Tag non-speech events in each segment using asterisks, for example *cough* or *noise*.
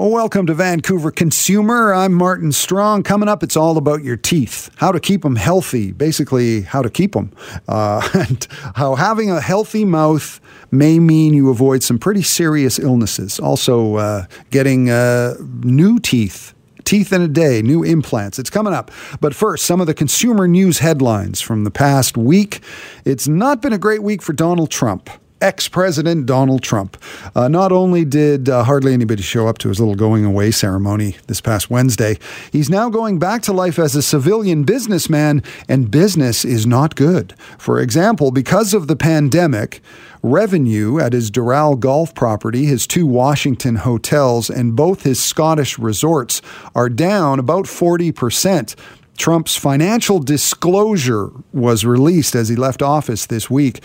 Welcome to Vancouver Consumer. I'm Martin Strong. Coming up, it's all about your teeth, how to keep them healthy, basically, how to keep them, uh, *laughs* and how having a healthy mouth may mean you avoid some pretty serious illnesses. Also, uh, getting uh, new teeth teeth in a day, new implants. It's coming up. But first, some of the consumer news headlines from the past week. It's not been a great week for Donald Trump ex President Donald Trump. Uh, not only did uh, hardly anybody show up to his little going away ceremony this past Wednesday, he's now going back to life as a civilian businessman, and business is not good. For example, because of the pandemic, revenue at his Doral golf property, his two Washington hotels, and both his Scottish resorts are down about 40%. Trump's financial disclosure was released as he left office this week.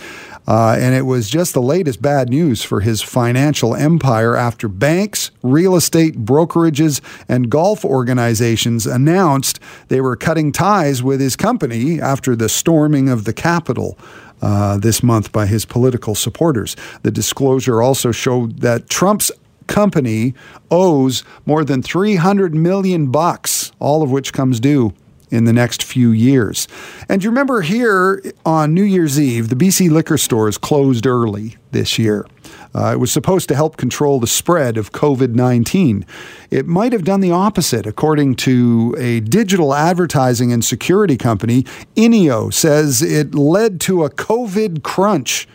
Uh, and it was just the latest bad news for his financial empire after banks, real estate brokerages, and golf organizations announced they were cutting ties with his company after the storming of the Capitol. Uh, this month by his political supporters. The disclosure also showed that Trump's company owes more than 300 million bucks, all of which comes due in the next few years. And you remember here on New Year's Eve, the BC liquor stores closed early this year. Uh, it was supposed to help control the spread of COVID 19. It might have done the opposite, according to a digital advertising and security company. INEO says it led to a COVID crunch,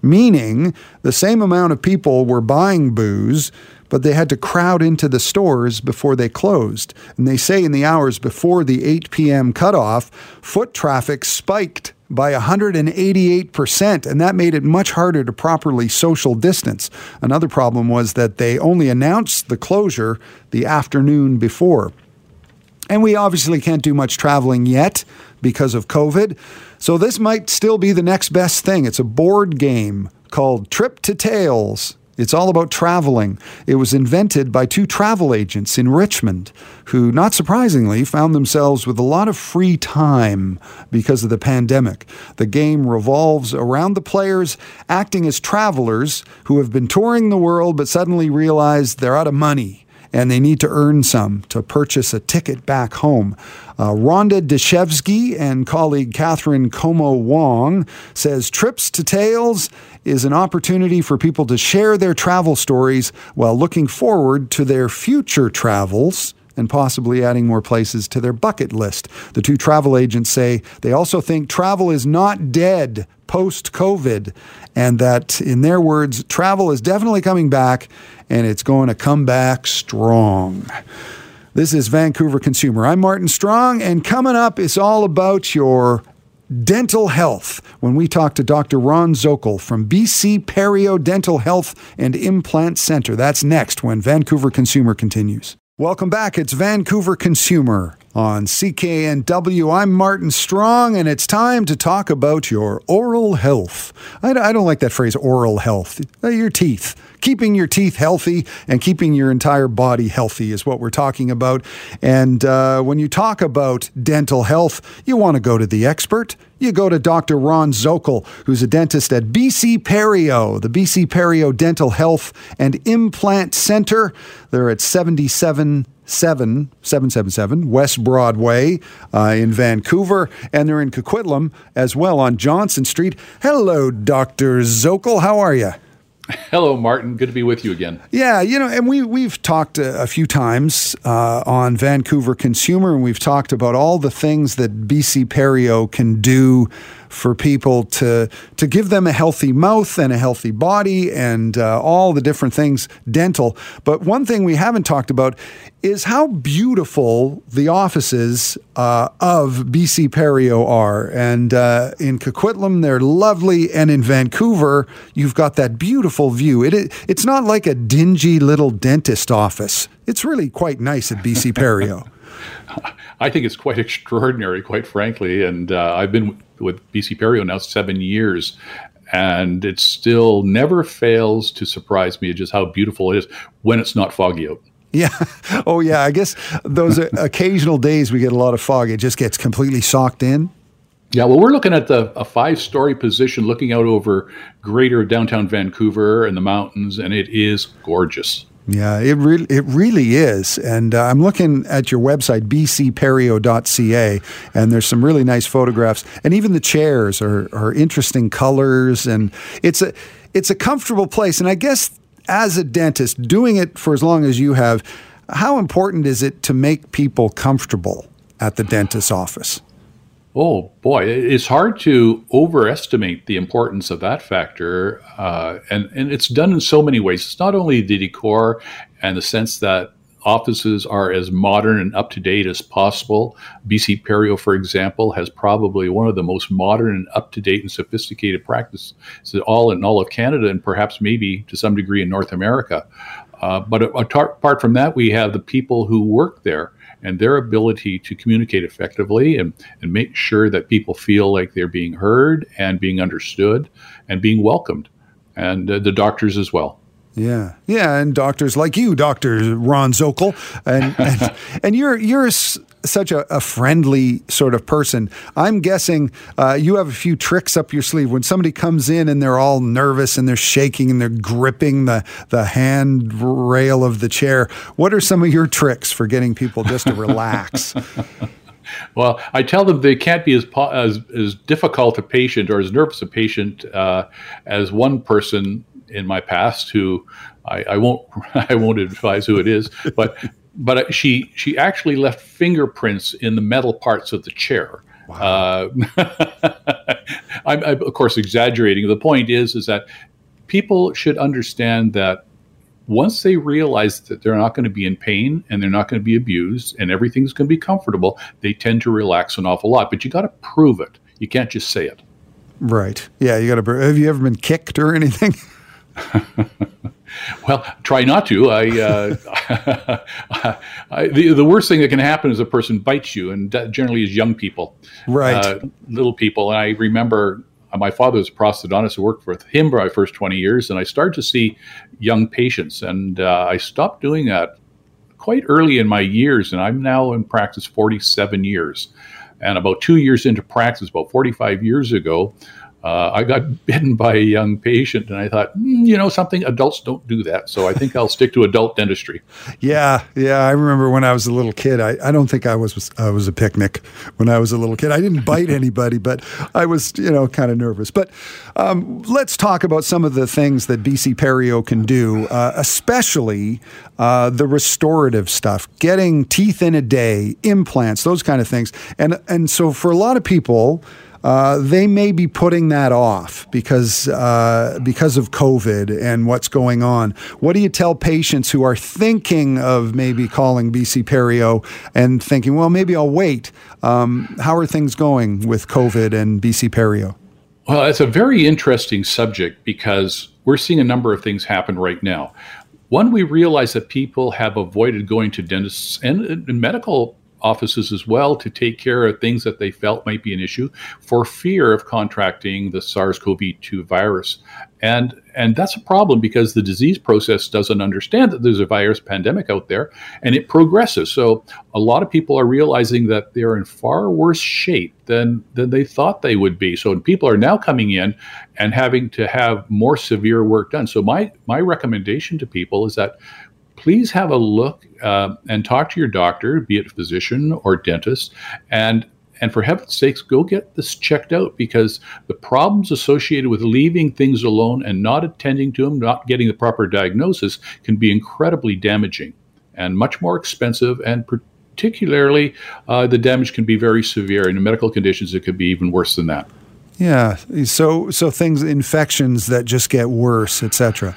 meaning the same amount of people were buying booze but they had to crowd into the stores before they closed. And they say in the hours before the 8 p.m. cutoff, foot traffic spiked by 188%, and that made it much harder to properly social distance. Another problem was that they only announced the closure the afternoon before. And we obviously can't do much traveling yet because of COVID. So this might still be the next best thing. It's a board game called Trip to Tales. It's all about traveling. It was invented by two travel agents in Richmond who, not surprisingly, found themselves with a lot of free time because of the pandemic. The game revolves around the players acting as travelers who have been touring the world but suddenly realize they're out of money and they need to earn some to purchase a ticket back home. Uh, Rhonda Deshevsky and colleague Catherine Como Wong says trips to Tales is an opportunity for people to share their travel stories while looking forward to their future travels and possibly adding more places to their bucket list. The two travel agents say they also think travel is not dead post COVID, and that, in their words, travel is definitely coming back and it's going to come back strong. This is Vancouver Consumer. I'm Martin Strong, and coming up is all about your dental health when we talk to Dr. Ron Zokol from BC Perio Dental Health and Implant Center. That's next when Vancouver Consumer continues. Welcome back. It's Vancouver Consumer on CKNW. I'm Martin Strong, and it's time to talk about your oral health. I, I don't like that phrase, oral health. Uh, your teeth. Keeping your teeth healthy and keeping your entire body healthy is what we're talking about. And uh, when you talk about dental health, you want to go to the expert. You go to Dr. Ron Zokol, who's a dentist at BC Perio, the BC Perio Dental Health and Implant Center. They're at 77 777 West Broadway uh, in Vancouver, and they're in Coquitlam as well on Johnson Street. Hello, Dr. Zokol. How are you? *laughs* Hello, Martin. Good to be with you again. Yeah, you know, and we we've talked a, a few times uh, on Vancouver Consumer, and we've talked about all the things that BC Perio can do for people to to give them a healthy mouth and a healthy body and uh, all the different things dental. But one thing we haven't talked about is how beautiful the offices uh, of BC Perio are. And uh, in Coquitlam, they're lovely, and in Vancouver, you've got that beautiful view. It, it's not like a dingy little dentist office. It's really quite nice at BC Perio. *laughs* I think it's quite extraordinary, quite frankly. And uh, I've been with BC Perio now seven years, and it still never fails to surprise me just how beautiful it is when it's not foggy out. Yeah. *laughs* Oh, yeah. I guess those *laughs* occasional days we get a lot of fog, it just gets completely socked in. Yeah, well, we're looking at the, a five story position looking out over greater downtown Vancouver and the mountains, and it is gorgeous. Yeah, it really it really is. And uh, I'm looking at your website bcperio.ca and there's some really nice photographs and even the chairs are are interesting colors and it's a it's a comfortable place and I guess as a dentist doing it for as long as you have how important is it to make people comfortable at the dentist's office? Oh boy, it's hard to overestimate the importance of that factor, uh, and and it's done in so many ways. It's not only the decor and the sense that offices are as modern and up to date as possible. BC Perio, for example, has probably one of the most modern and up to date and sophisticated practices all in all of Canada, and perhaps maybe to some degree in North America. Uh, but apart from that, we have the people who work there and their ability to communicate effectively and, and make sure that people feel like they're being heard and being understood and being welcomed, and uh, the doctors as well. Yeah, yeah, and doctors like you, Doctor Ron Zokol, and *laughs* and, and you're you're such a, a, friendly sort of person. I'm guessing uh, you have a few tricks up your sleeve when somebody comes in and they're all nervous and they're shaking and they're gripping the the handrail of the chair. What are some of your tricks for getting people just to relax? *laughs* Well, I tell them they can't be as as, as difficult a patient or as nervous a patient uh, as one person in my past who I, I won't *laughs* I won't advise who it is, but but she she actually left fingerprints in the metal parts of the chair. Wow. Uh, *laughs* I'm, I'm, of course exaggerating. The point is is that people should understand that once they realize that they're not going to be in pain and they're not going to be abused and everything's going to be comfortable, they tend to relax an awful lot. But you got to prove it. You can't just say it. Right. Yeah. You got to. Have you ever been kicked or *laughs* anything? *laughs* well, try not to. I, uh, *laughs* I, the, the worst thing that can happen is a person bites you, and generally is young people, right? Uh, little people. And I remember uh, my father was a prosthodontist who worked with him for my first 20 years, and I started to see young patients, and uh, I stopped doing that quite early in my years, and I'm now in practice 47 years. And about two years into practice, about 45 years ago, uh, I got bitten by a young patient, and I thought, mm, you know, something adults don't do that. So I think I'll stick to adult dentistry. Yeah, yeah. I remember when I was a little kid. I, I don't think I was I was a picnic when I was a little kid. I didn't bite *laughs* anybody, but I was you know kind of nervous. But um, let's talk about some of the things that BC Perio can do, uh, especially uh, the restorative stuff, getting teeth in a day, implants, those kind of things. And and so for a lot of people uh, they may be putting that off because uh, because of COVID and what's going on. What do you tell patients who are thinking of maybe calling BC Perio and thinking, well, maybe I'll wait? Um, how are things going with COVID and BC Perio? Well, it's a very interesting subject because we're seeing a number of things happen right now. One, we realize that people have avoided going to dentists and, and medical offices as well to take care of things that they felt might be an issue for fear of contracting the SARS-CoV-2 virus. And and that's a problem because the disease process doesn't understand that there's a virus pandemic out there and it progresses. So a lot of people are realizing that they're in far worse shape than than they thought they would be. So people are now coming in and having to have more severe work done. So my my recommendation to people is that please have a look uh, and talk to your doctor, be it physician or dentist, and and for heaven's sakes, go get this checked out because the problems associated with leaving things alone and not attending to them, not getting the proper diagnosis, can be incredibly damaging and much more expensive. And particularly, uh, the damage can be very severe. In medical conditions, it could be even worse than that. Yeah. So, so things, infections that just get worse, etc.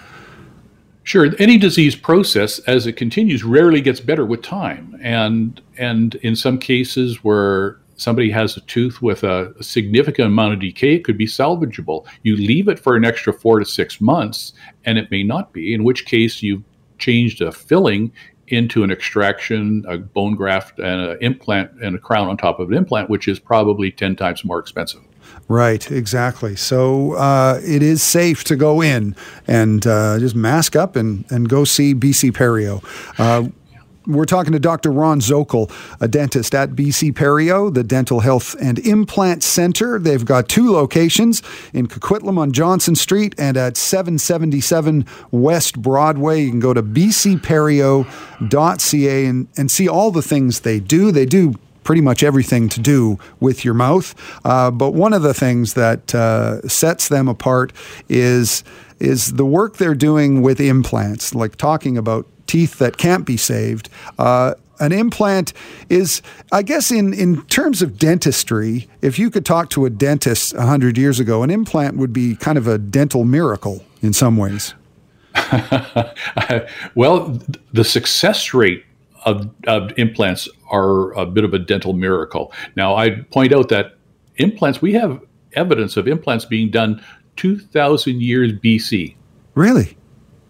Sure, any disease process as it continues rarely gets better with time, and and in some cases where somebody has a tooth with a, a, significant amount of decay, it could be salvageable. You leave it for an extra four to six months, and it may not be. In which case, you've changed a filling into an extraction, a bone graft, and an implant, and a crown on top of an implant, which is probably ten times more expensive. Right, exactly. So uh, it is safe to go in and uh, just mask up and, and go see BC Perio. Uh, we're talking to Dr. Ron Zokol, a dentist at BC Perio, the Dental Health and Implant Center. They've got two locations in Coquitlam on Johnson Street and at 777 West Broadway. You can go to bcperio.ca and, and see all the things they do. They do pretty much everything to do with your mouth. Uh, but one of the things that uh, sets them apart is is the work they're doing with implants, like talking about teeth that can't be saved. Uh, an implant is, I guess, in, in terms of dentistry, if you could talk to a dentist 100 years ago, an implant would be kind of a dental miracle in some ways. *laughs* well, the success rate of, of, implants are a bit of a dental miracle. Now, I'd point out that implants, we have evidence of implants being done 2,000 years BC. Really?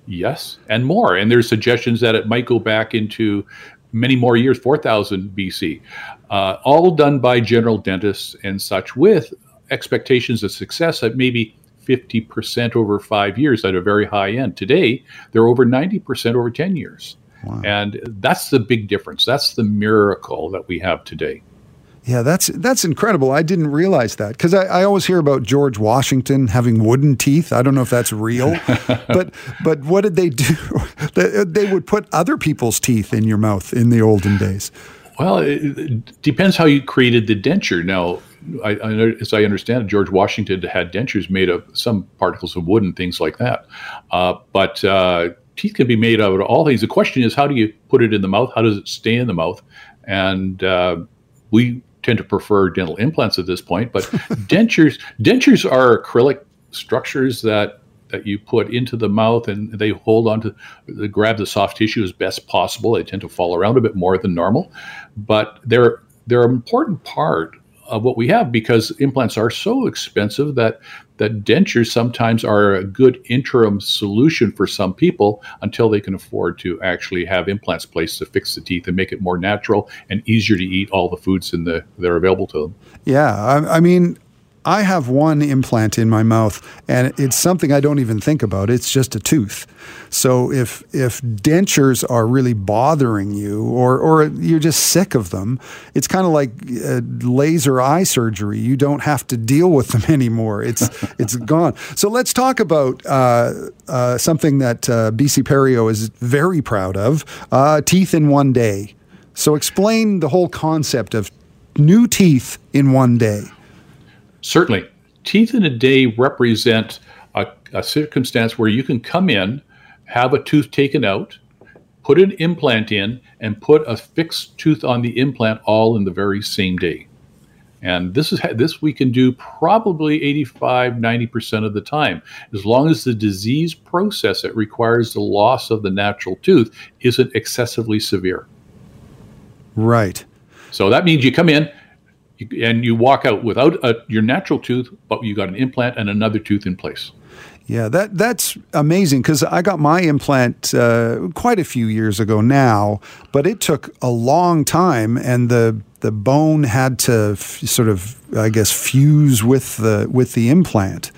Yes, and more. And there's suggestions that it might go back into many more years, 4000 BC, uh, all done by general dentists and such, with expectations of success at maybe 50% over five years at a very high end. Today, they're over 90% over 10 years. Wow. And that's the big difference. That's the miracle that we have today. Yeah, that's that's incredible. I didn't realize that because I, I, always hear about George Washington having wooden teeth. I don't know if that's real, *laughs* but but what did they do? *laughs* they would put other people's teeth in your mouth in the olden days. Well, it depends how you created the denture. Now, I, I, as I understand it, George Washington had dentures made of some particles of wood and things like that. Uh, but uh, teeth can be made out of all things. The question is, how do you put it in the mouth? How does it stay in the mouth? And uh, we tend to prefer dental implants at this point, but *laughs* dentures dentures are acrylic structures that that you put into the mouth and they hold on to they grab the soft tissue as best possible. They tend to fall around a bit more than normal, but they're they're an important part of what we have because implants are so expensive that that dentures sometimes are a good interim solution for some people until they can afford to actually have implants placed to fix the teeth and make it more natural and easier to eat all the foods in the that are available to them. Yeah, I, I mean, I have one implant in my mouth, and it's something I don't even think about. It's just a tooth. So if if dentures are really bothering you, or or you're just sick of them, it's kind of like uh, laser eye surgery. You don't have to deal with them *laughs* anymore. It's it's gone. So let's talk about uh, uh, something that uh, BC Perio is very proud of: uh, teeth in one day. So explain the whole concept of new teeth in one day. Certainly. Teeth in a day represent a, a circumstance where you can come in, have a tooth taken out, put an implant in, and put a fixed tooth on the implant all in the very same day. And this is this we can do probably 85, 90% of the time, as long as the disease process that requires the loss of the natural tooth isn't excessively severe. Right. So that means you come in, you, and you walk out without a, your natural tooth, but you got an implant and another tooth in place. Yeah, that that's amazing because I got my implant uh, quite a few years ago now, but it took a long time, and the the bone had to f- sort of, I guess, fuse with the with the implant.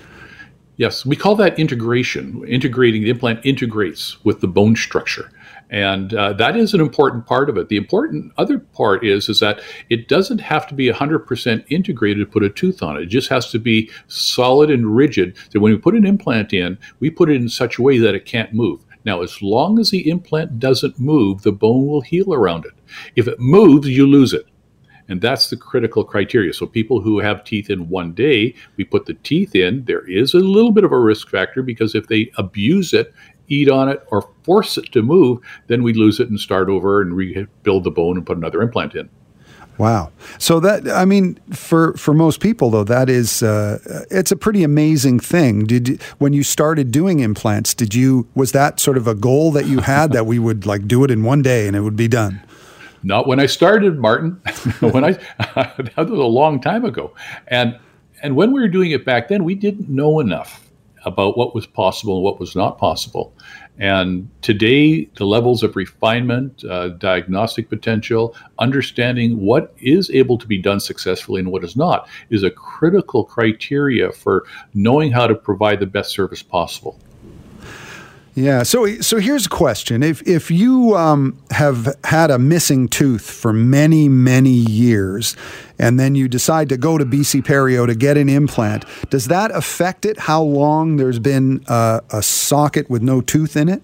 Yes, we call that integration. Integrating the implant integrates with the bone structure and uh, that is an important part of it. The important other part is is that it doesn't have to be 100% integrated to put a tooth on it. It just has to be solid and rigid. So when we put an implant in, we put it in such a way that it can't move. Now, as long as the implant doesn't move, the bone will heal around it. If it moves, you lose it. And that's the critical criteria. So, people who have teeth in one day, we put the teeth in. There is a little bit of a risk factor because if they abuse it eat on it or force it to move, then we lose it and start over and rebuild the bone and put another implant in. Wow. So that I mean, for for most people though, that is uh, it's a pretty amazing thing. Did you, when you started doing implants, did you was that sort of a goal that you had that we would like do it in one day and it would be done? Not when I started, Martin. *laughs* when I *laughs* that was a long time ago, and and when we were doing it back then, we didn't know enough about what was possible and what was not possible. And today, the levels of refinement, uh, diagnostic potential, understanding what is able to be done successfully and what is not, is a critical criteria for knowing how to provide the best service possible. Yeah. So so here's a question: If if you um, have had a missing tooth for many many years, and then you decide to go to BC Perio to get an implant, does that affect it? How long there's been a, a socket with no tooth in it?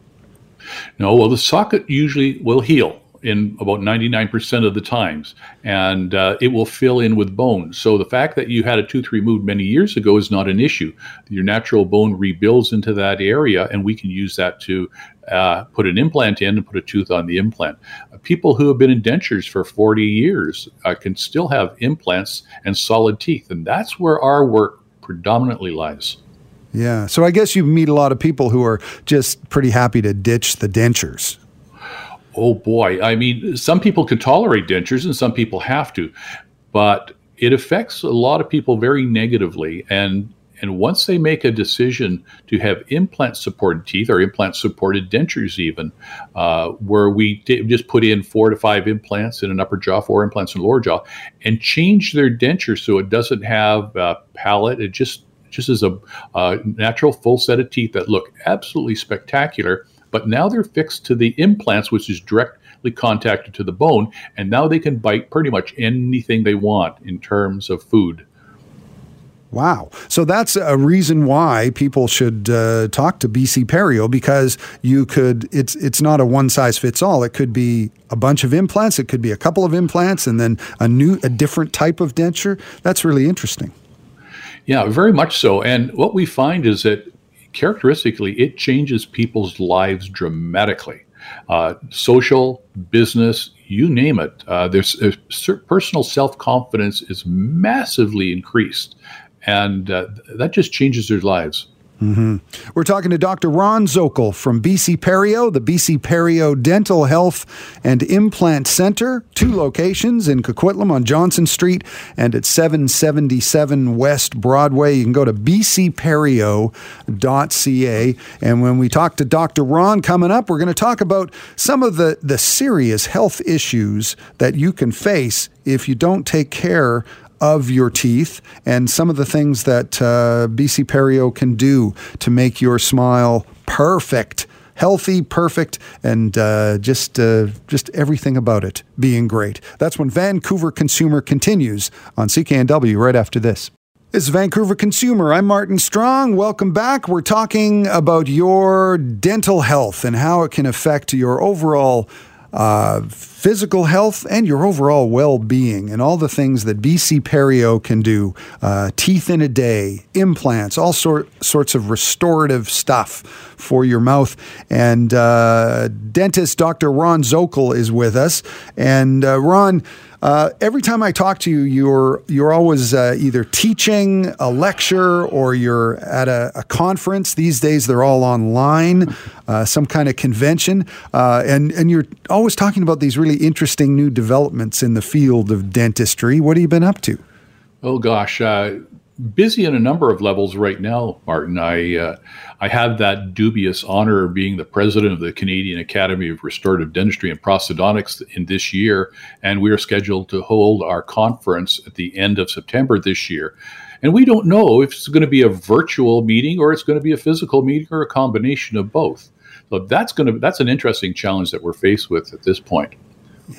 No. Well, the socket usually will heal in about 99% of the times, and uh, it will fill in with bone. So the fact that you had a tooth removed many years ago is not an issue. Your natural bone rebuilds into that area, and we can use that to uh, put an implant in and put a tooth on the implant. Uh, people who have been in dentures for 40 years uh, can still have implants and solid teeth, and that's where our work predominantly lies. Yeah. So I guess you meet a lot of people who are just pretty happy to ditch the dentures. Oh boy. I mean, some people can tolerate dentures and some people have to, but it affects a lot of people very negatively. And and once they make a decision to have implant supported teeth or implant supported dentures, even uh, where we d- just put in four to five implants in an upper jaw, four implants in lower jaw, and change their denture so it doesn't have a palate, it just just is a, a natural full set of teeth that look absolutely spectacular but now they're fixed to the implants, which is directly contacted to the bone, and now they can bite pretty much anything they want in terms of food. Wow. So that's a reason why people should uh, talk to BC Perio because you could it's it's not a one size fits all. It could be a bunch of implants, it could be a couple of implants and then a new a different type of denture. That's really interesting. Yeah, very much so. And what we find is that characteristically, it changes people's lives dramatically. Uh, social, business, you name it. Uh, there's uh, personal self confidence is massively increased, and uh, that just changes their lives. Mm-hmm. We're talking to Dr. Ron Zokol from BC Perio, the BC Perio Dental Health and Implant Center, two locations in Coquitlam on Johnson Street and at 777 West Broadway. You can go to bcperio.ca. And when we talk to Dr. Ron coming up, we're going to talk about some of the, the serious health issues that you can face if you don't take care of your teeth and some of the things that uh, BC Perio can do to make your smile perfect, healthy, perfect, and uh, just uh, just everything about it being great. That's when Vancouver Consumer continues on CKNW right after this. Is Vancouver Consumer. I'm Martin Strong. Welcome back. We're talking about your dental health and how it can affect your overall uh, physical health and your overall well being, and all the things that BC Perio can do uh, teeth in a day, implants, all sort, sorts of restorative stuff for your mouth. And uh, dentist Dr. Ron Zokol is with us. And uh, Ron, uh, every time I talk to you, you're you're always uh, either teaching a lecture or you're at a, a conference. These days, they're all online, uh, some kind of convention, uh, and and you're always talking about these really interesting new developments in the field of dentistry. What have you been up to? Oh gosh, uh, busy in a number of levels right now, Martin. I uh, I have that dubious honor of being the president of the Canadian Academy of Restorative Dentistry and Prosthodontics in this year, and we are scheduled to hold our conference at the end of September this year. And we don't know if it's going to be a virtual meeting or it's going to be a physical meeting or a combination of both. So that's going to that's an interesting challenge that we're faced with at this point.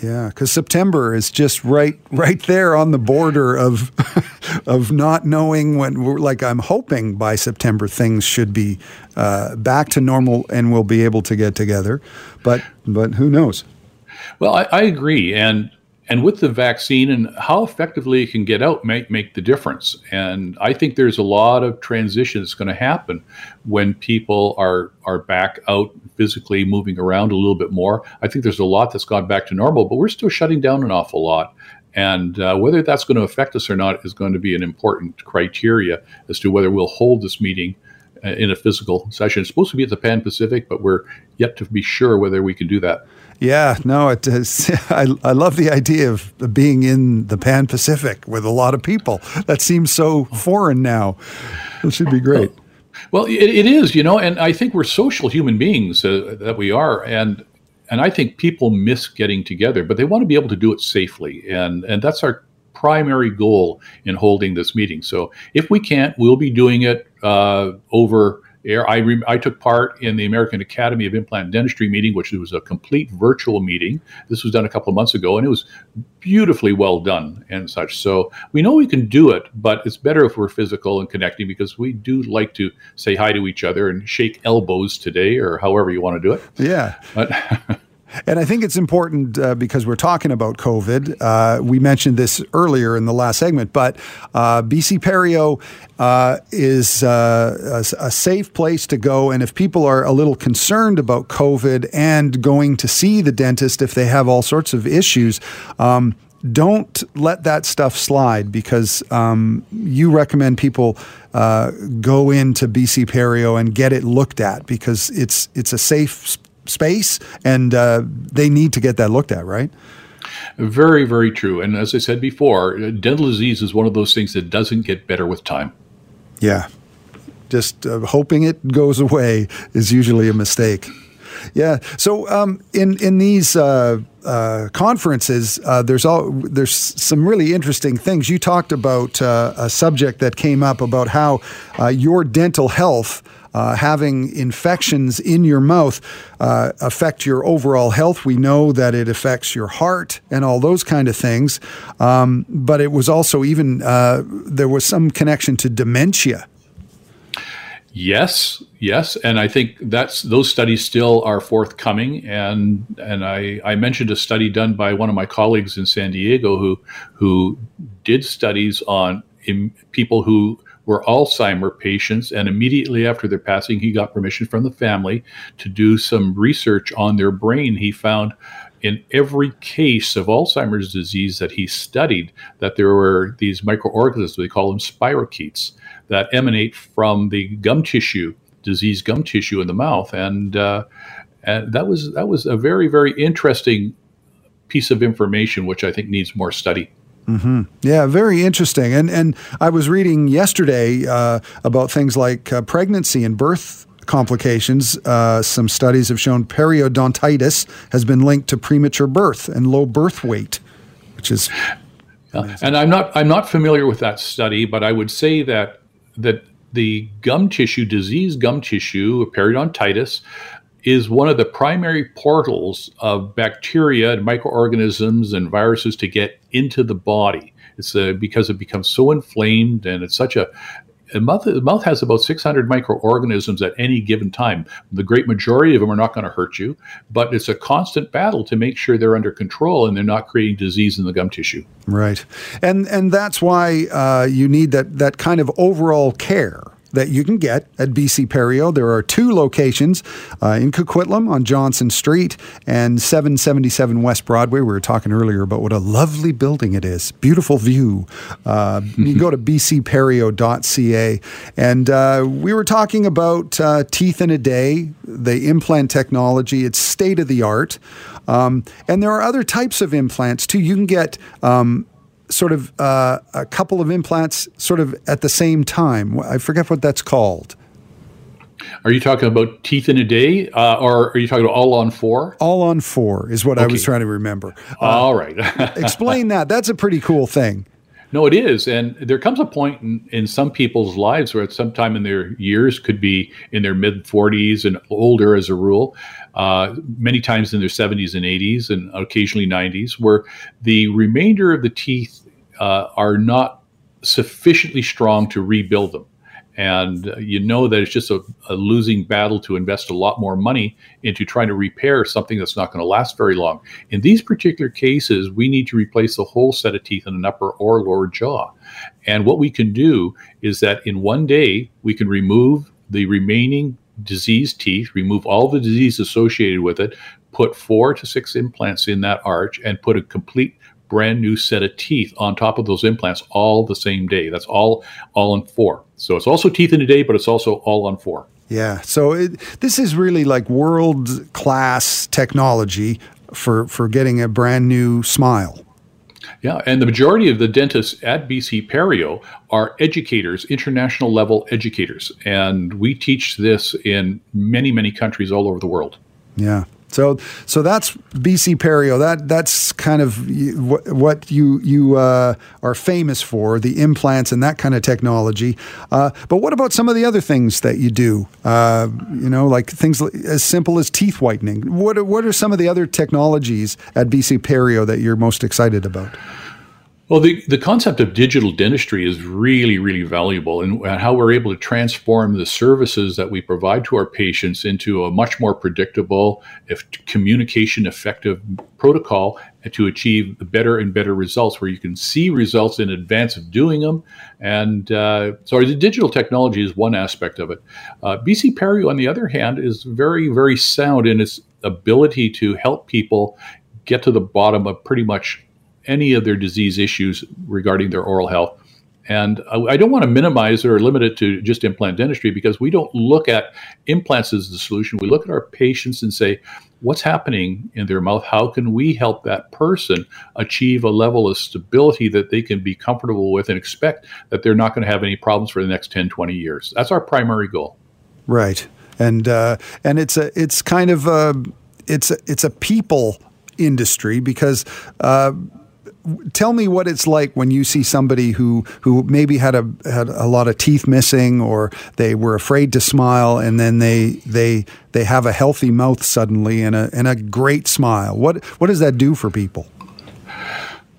Yeah, because September is just right, right there on the border of, *laughs* of not knowing when. Like, I'm hoping by September things should be uh, back to normal and we'll be able to get together, but but who knows? Well, I, I agree, and and with the vaccine and how effectively it can get out make make the difference. And I think there's a lot of transition that's going to happen when people are are back out physically moving around a little bit more. I think there's a lot that's gone back to normal, but we're still shutting down an awful lot. And uh, whether that's going to affect us or not is going to be an important criteria as to whether we'll hold this meeting uh, in a physical session. It's supposed to be at the Pan Pacific, but we're yet to be sure whether we can do that. Yeah, no, it is. *laughs* I, I love the idea of being in the Pan Pacific with a lot of people. That seems so foreign now. It should be great. Well, it, it is, you know, and I think we're social human beings uh, that we are, and and I think people miss getting together, but they want to be able to do it safely, and and that's our primary goal in holding this meeting. So if we can't, we'll be doing it uh, over air. I, re- I took part in the American Academy of Implant Dentistry meeting, which was a complete virtual meeting. This was done a couple of months ago, and it was beautifully well done and such. So we know we can do it, but it's better if we're physical and connecting because we do like to say hi to each other and shake elbows today, or however you want to do it. Yeah. But *laughs* And I think it's important uh, because we're talking about COVID. Uh, we mentioned this earlier in the last segment, but uh, BC Perio uh, is uh, a, a, safe place to go. And if people are a little concerned about COVID and going to see the dentist if they have all sorts of issues, um, don't let that stuff slide because um, you recommend people uh, go into BC Perio and get it looked at because it's it's a safe space, and uh, they need to get that looked at, right? Very, very true. And as I said before, dental disease is one of those things that doesn't get better with time. Yeah. Just uh, hoping it goes away is usually a mistake. Yeah. So um, in in these uh, uh, conferences, uh, there's all there's some really interesting things. You talked about uh, a subject that came up about how uh, your dental health uh, having infections in your mouth uh, affect your overall health. We know that it affects your heart and all those kind of things. Um, but it was also even, uh, there was some connection to dementia. Yes, yes, and I think that's those studies still are forthcoming. And and I, I mentioned a study done by one of my colleagues in San Diego who who did studies on people who were Alzheimer patients, and immediately after their passing, he got permission from the family to do some research on their brain. He found in every case of Alzheimer's disease that he studied that there were these microorganisms, we call them spirochetes, that emanate from the gum tissue, diseased gum tissue in the mouth, and uh, and that was that was a very very interesting piece of information, which I think needs more study. Mm-hmm. Yeah, very interesting. And and I was reading yesterday uh, about things like uh, pregnancy and birth complications. Uh, some studies have shown periodontitis has been linked to premature birth and low birth weight, which is. and I'm not I'm not familiar with that study, but I would say that that the gum tissue disease, gum tissue, periodontitis, is one of the primary portals of bacteria and microorganisms and viruses to get into the body. It's uh, because it becomes so inflamed and it's such a mouth, the mouth has about 600 microorganisms at any given time. The great majority of them are not going to hurt you, but it's a constant battle to make sure they're under control and they're not creating disease in the gum tissue. Right, and and that's why uh, you need that that kind of overall care that you can get at BC Perio. There are two locations uh, in Coquitlam on Johnson Street and 777 West Broadway. We were talking earlier about what a lovely building it is. Beautiful view. Uh, *laughs* you can go to bcperio.ca. And uh, we were talking about uh, teeth in a day, the implant technology. It's state of the art. Um, and there are other types of implants too. You can get um, sort of uh, a couple of implants sort of at the same time. I forget what that's called. Are you talking about teeth in a day, uh, or are you talking about all on four? All on four is what okay. I was trying to remember. Uh, all right. *laughs* explain that. That's a pretty cool thing. No, it is. And there comes a point in, in some people's lives where at some time in their years, could be in their mid 40s and older as a rule, uh, many times in their 70s and 80s and occasionally 90s, where the remainder of the teeth uh, are not sufficiently strong to rebuild them and uh, you know that it's just a, a, losing battle to invest a lot more money into trying to repair something that's not going to last very long. In these particular cases, we need to replace the whole set of teeth in an upper or lower jaw. And what we can do is that in one day, we can remove the remaining diseased teeth, remove all the disease associated with it, put four to six implants in that arch, and put a complete brand new set of teeth on top of those implants all the same day. That's all all on four. So it's also teeth in a day, but it's also all on four. Yeah. So it, this is really like world class technology for for getting a brand new smile. Yeah, and the majority of the dentists at BC Perio are educators, international level educators, and we teach this in many, many countries all over the world. Yeah. So, so that's BC Perio. That that's kind of what you you uh, are famous for, the implants and that kind of technology. Uh, but what about some of the other things that you do? Uh, you know, like things as simple as teeth whitening. What what are some of the other technologies at BC Perio that you're most excited about? Well, the, the concept of digital dentistry is really, really valuable and how we're able to transform the services that we provide to our patients into a much more predictable, if communication effective protocol to achieve better and better results where you can see results in advance of doing them. And uh, the digital technology is one aspect of it. Uh, BC Perio, on the other hand, is very, very sound in its ability to help people get to the bottom of pretty much any of their disease issues regarding their oral health. And I don't want to minimize or limit it to just implant dentistry because we don't look at implants as the solution. We look at our patients and say, what's happening in their mouth? How can we help that person achieve a level of stability that they can be comfortable with and expect that they're not going to have any problems for the next 10, 20 years? That's our primary goal. Right. And, uh, and it's a, it's kind of a, it's a, it's a people industry because, uh, tell me what it's like when you see somebody who who maybe had a had a lot of teeth missing or they were afraid to smile and then they they they have a healthy mouth suddenly and a and a great smile. What what does that do for people?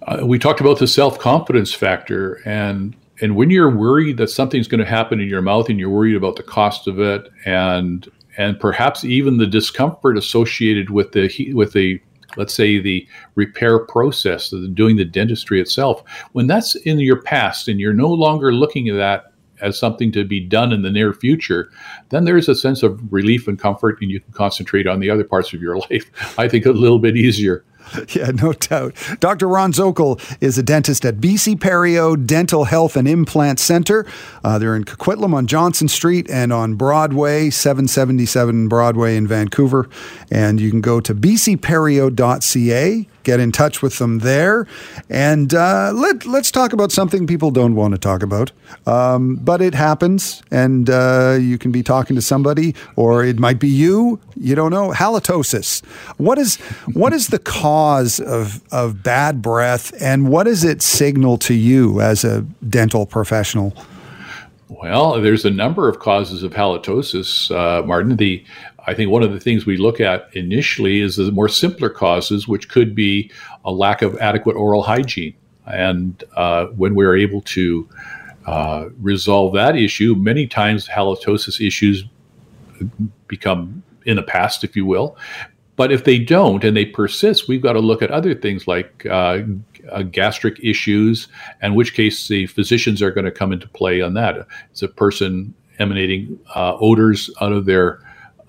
Uh, we talked about the self confidence factor and and when you're worried that something's going to happen in your mouth and you're worried about the cost of it and and perhaps even the discomfort associated with the with the let's say the repair process, doing the dentistry itself, when that's in your past and you're no longer looking at that as something to be done in the near future, then there's a sense of relief and comfort, and you can concentrate on the other parts of your *laughs* life. I think a little bit easier. *laughs* Yeah, no doubt. Dr. Ron Zokol is a dentist at BC Perio Dental Health and Implant Center. Uh, they're in Coquitlam on Johnson Street and on Broadway, 777 Broadway in Vancouver. And you can go to bcperio.ca get in touch with them there. And uh, let, let's talk about something people don't want to talk about. Um, but it happens, and uh, you can be talking to somebody, or it might be you. You don't know. Halitosis. What is, what is the cause of, of bad breath, and what does it signal to you as a dental professional? Well, there's a number of causes of halitosis, uh, Martin. The I think one of the things we look at initially is the more simpler causes, which could be a lack of adequate oral hygiene. And uh, when we're able to uh, resolve that issue, many times halitosis issues become in the past, if you will. But if they don't and they persist, we've got to look at other things like uh, uh, gastric issues, in which case the physicians are going to come into play on that. It's a person emanating uh, odors out of their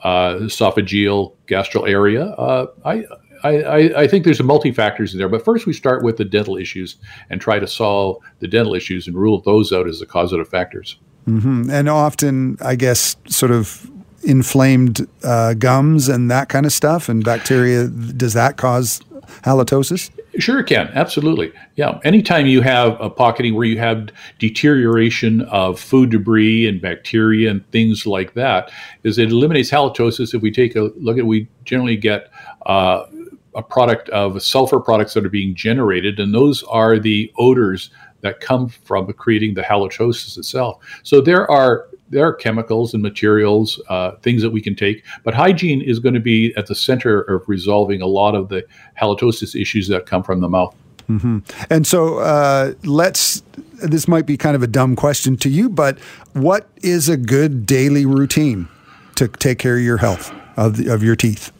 uh, esophageal gastral area. Uh, I, I, I, think there's a multi factors in there, but first we start with the dental issues and try to solve the dental issues and rule those out as the causative factors. Mm-hmm. And often, I guess, sort of inflamed uh, gums and that kind of stuff and bacteria, does that cause halitosis? Sure, it can. Absolutely. Yeah. Anytime you have a pocketing where you have deterioration of food debris and bacteria and things like that, is it eliminates halitosis. If we take a look at, we generally get uh, a product of sulfur products that are being generated, and those are the odors that come from creating the halitosis itself. So there are there are chemicals and materials, uh, things that we can take, but hygiene is going to be at the center of resolving a lot of the halitosis issues that come from the mouth. Mm-hmm. And so uh, let's. This might be kind of a dumb question to you, but what is a good daily routine to take care of your health of, the, of your teeth?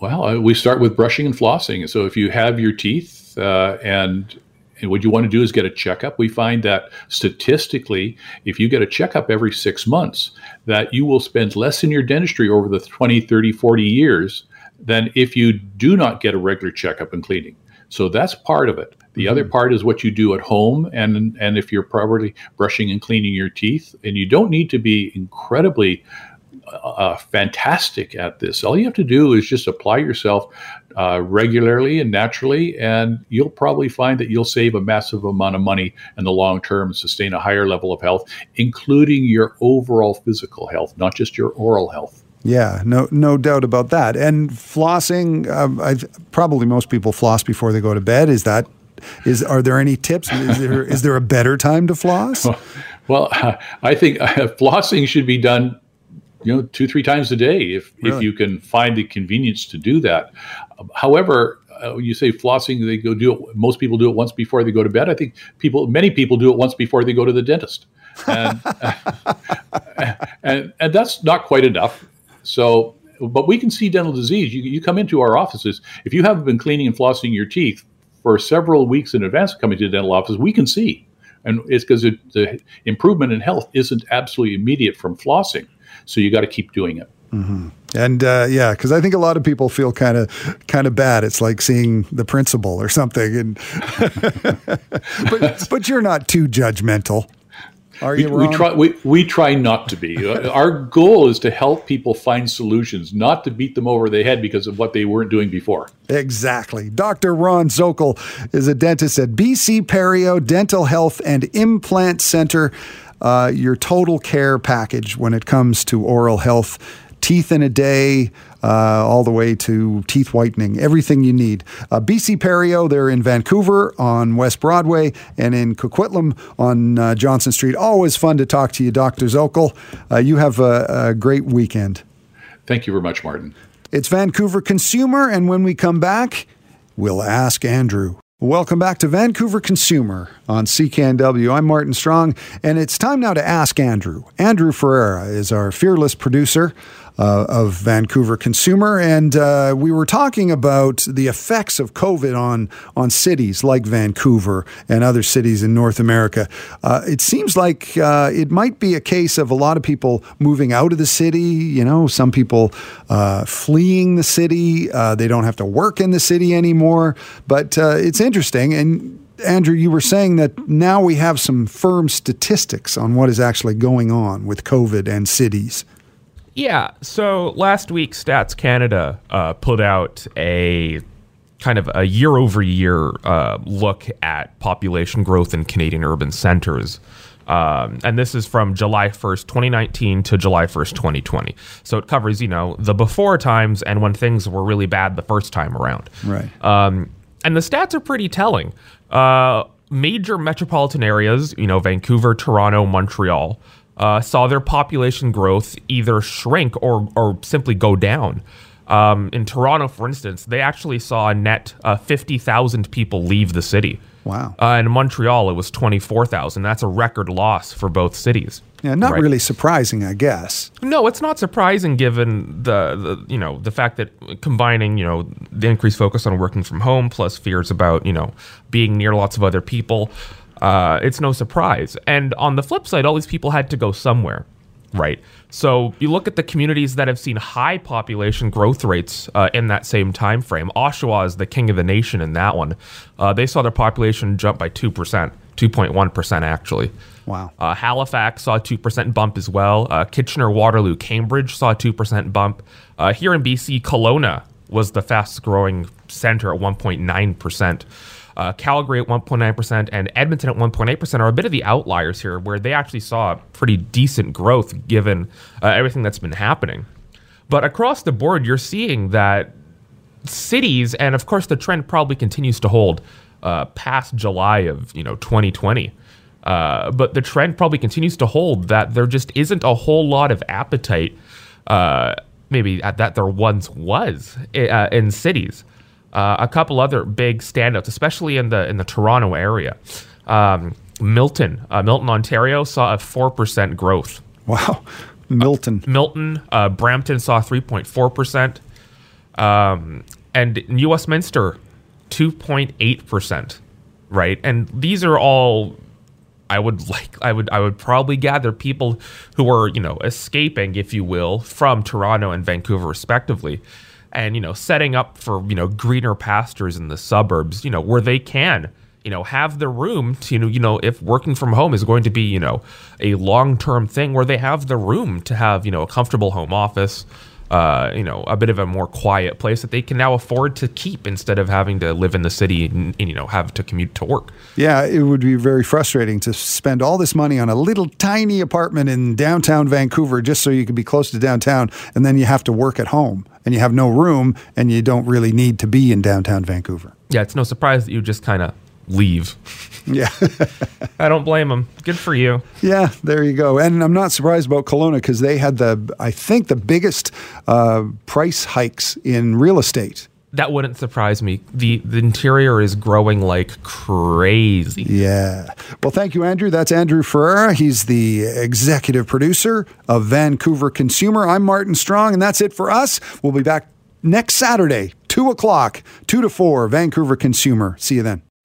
Well, uh, we start with brushing and flossing. So if you have your teeth uh, and and what you want to do is get a checkup. We find that statistically, if you get a checkup every six months, that you will spend less in your dentistry over the 20, 30, 40 years than if you do not get a regular checkup and cleaning. So that's part of it. The mm-hmm. other part is what you do at home, and and if you're properly brushing and cleaning your teeth, and you don't need to be incredibly uh, fantastic at this. All you have to do is just apply yourself uh, regularly and naturally, and you'll probably find that you'll save a massive amount of money in the long term and sustain a higher level of health, including your overall physical health, not just your oral health. Yeah, no, no doubt about that. And flossing, um, I've, probably most people floss before they go to bed. Is that is are there any tips? Is there is there a better time to floss? *laughs* Well, I think uh, *laughs* flossing should be done, you know, two three times a day if really? if you can find the convenience to do that. However, uh, you say flossing, they go do it. Most people do it once before they go to bed. I think people, many people do it once before they go to the dentist, and *laughs* and, and that's not quite enough. So, but we can see dental disease. You, you come into our offices if you haven't been cleaning and flossing your teeth for several weeks in advance of coming to the dental office. We can see and it's because it, the improvement in health isn't absolutely immediate from flossing. So you got to keep doing it. Mm-hmm. And uh, yeah, because I think a lot of people feel kind of kind of bad. It's like seeing the principal or something. And *laughs* but but you're not too judgmental. Are you we, we, try we, we try not to be. Uh, our goal is to help people find solutions, not to beat them over the head because of what they weren't doing before. Exactly. Dr. Ron Zokol is a dentist at BC Perio Dental Health and Implant Center. Uh, your total care package when it comes to oral health teeth in a day, uh, all the way to teeth whitening, everything you need. Uh, BC Perio, they're in Vancouver on West Broadway and in Coquitlam on uh, Johnson Street. Always fun to talk to you, Dr. Zokol. Uh, you have a, a great weekend. Thank you very much, Martin. It's Vancouver Consumer, and when we come back, we'll ask Andrew. Welcome back to Vancouver Consumer on CKNW. I'm Martin Strong, and it's time now to ask Andrew. Andrew Ferreira is our fearless producer uh, of Vancouver Consumer, and uh, we were talking about the effects of COVID on on cities like Vancouver and other cities in North America. Uh, it seems like uh, it might be a case of a lot of people moving out of the city. You know, some people uh, fleeing the city. Uh, they don't have to work in the city anymore. But it's interesting and. Andrew, you were saying that now we have some firm statistics on what is actually going on with COVID and cities. Yeah. So last week, Stats Canada uh, put out a kind of a year over year uh, look at population growth in Canadian urban centers. Um, and this is from July 1st, 2019 to July 1st, 2020. So it covers, you know, the before times and when things were really bad the first time around. Right. Um, and the stats are pretty telling. Uh, major metropolitan areas, you know, Vancouver, Toronto, Montreal, uh, saw their population growth either shrink or, or simply go down. Um, in Toronto, for instance, they actually saw a net uh, 50,000 people leave the city. Wow. Uh, in Montreal, it was 24,000. That's a record loss for both cities. Yeah, not right. really surprising, I guess. No, it's not surprising given the, the you know the fact that combining you know the increased focus on working from home plus fears about you know being near lots of other people uh, it's no surprise. And on the flip side, all these people had to go somewhere, right? So you look at the communities that have seen high population growth rates uh, in that same time frame. Oshawa is the king of the nation in that one. Uh, they saw their population jump by two percent, two point one percent actually. Wow. Uh, Halifax saw a two percent bump as well. Uh, Kitchener, Waterloo, Cambridge saw a two percent bump. Uh, here in BC, Kelowna was the fastest growing center at one point nine percent. Uh, Calgary at 1.9% and Edmonton at 1.8% are a bit of the outliers here, where they actually saw pretty decent growth given uh, everything that's been happening. But across the board, you're seeing that cities, and of course, the trend probably continues to hold uh, past July of you know 2020. Uh, but the trend probably continues to hold that there just isn't a whole lot of appetite, uh, maybe that there once was uh, in cities. Uh, a couple other big standouts, especially in the in the Toronto area. Um, Milton, uh, Milton, Ontario, saw a four percent growth. Wow, Milton. Uh, Milton, uh, Brampton saw three point four percent, um, and New Westminster, two point eight percent. Right, and these are all I would like I would I would probably gather people who are, you know, escaping, if you will, from Toronto and Vancouver respectively and you know setting up for you know greener pastures in the suburbs you know where they can you know have the room to you know if working from home is going to be you know a long-term thing where they have the room to have you know a comfortable home office uh, you know, a bit of a more quiet place that they can now afford to keep instead of having to live in the city and, and, you know have to commute to work. Yeah, it would be very frustrating to spend all this money on a little tiny apartment in downtown Vancouver just so you could be close to downtown, and then you have to work at home and you have no room and you don't really need to be in downtown Vancouver. Yeah, it's no surprise that you just kind of leave. Yeah. *laughs* I don't blame them. Good for you. Yeah, there you go. And I'm not surprised about Kelowna because they had the, I think, the biggest uh, price hikes in real estate. That wouldn't surprise me. The the interior is growing like crazy. Yeah. Well, thank you, Andrew. That's Andrew Ferreira. He's the executive producer of Vancouver Consumer. I'm Martin Strong, and that's it for us. We'll be back next Saturday, 2 o'clock, 2 to 4, Vancouver Consumer. See you then.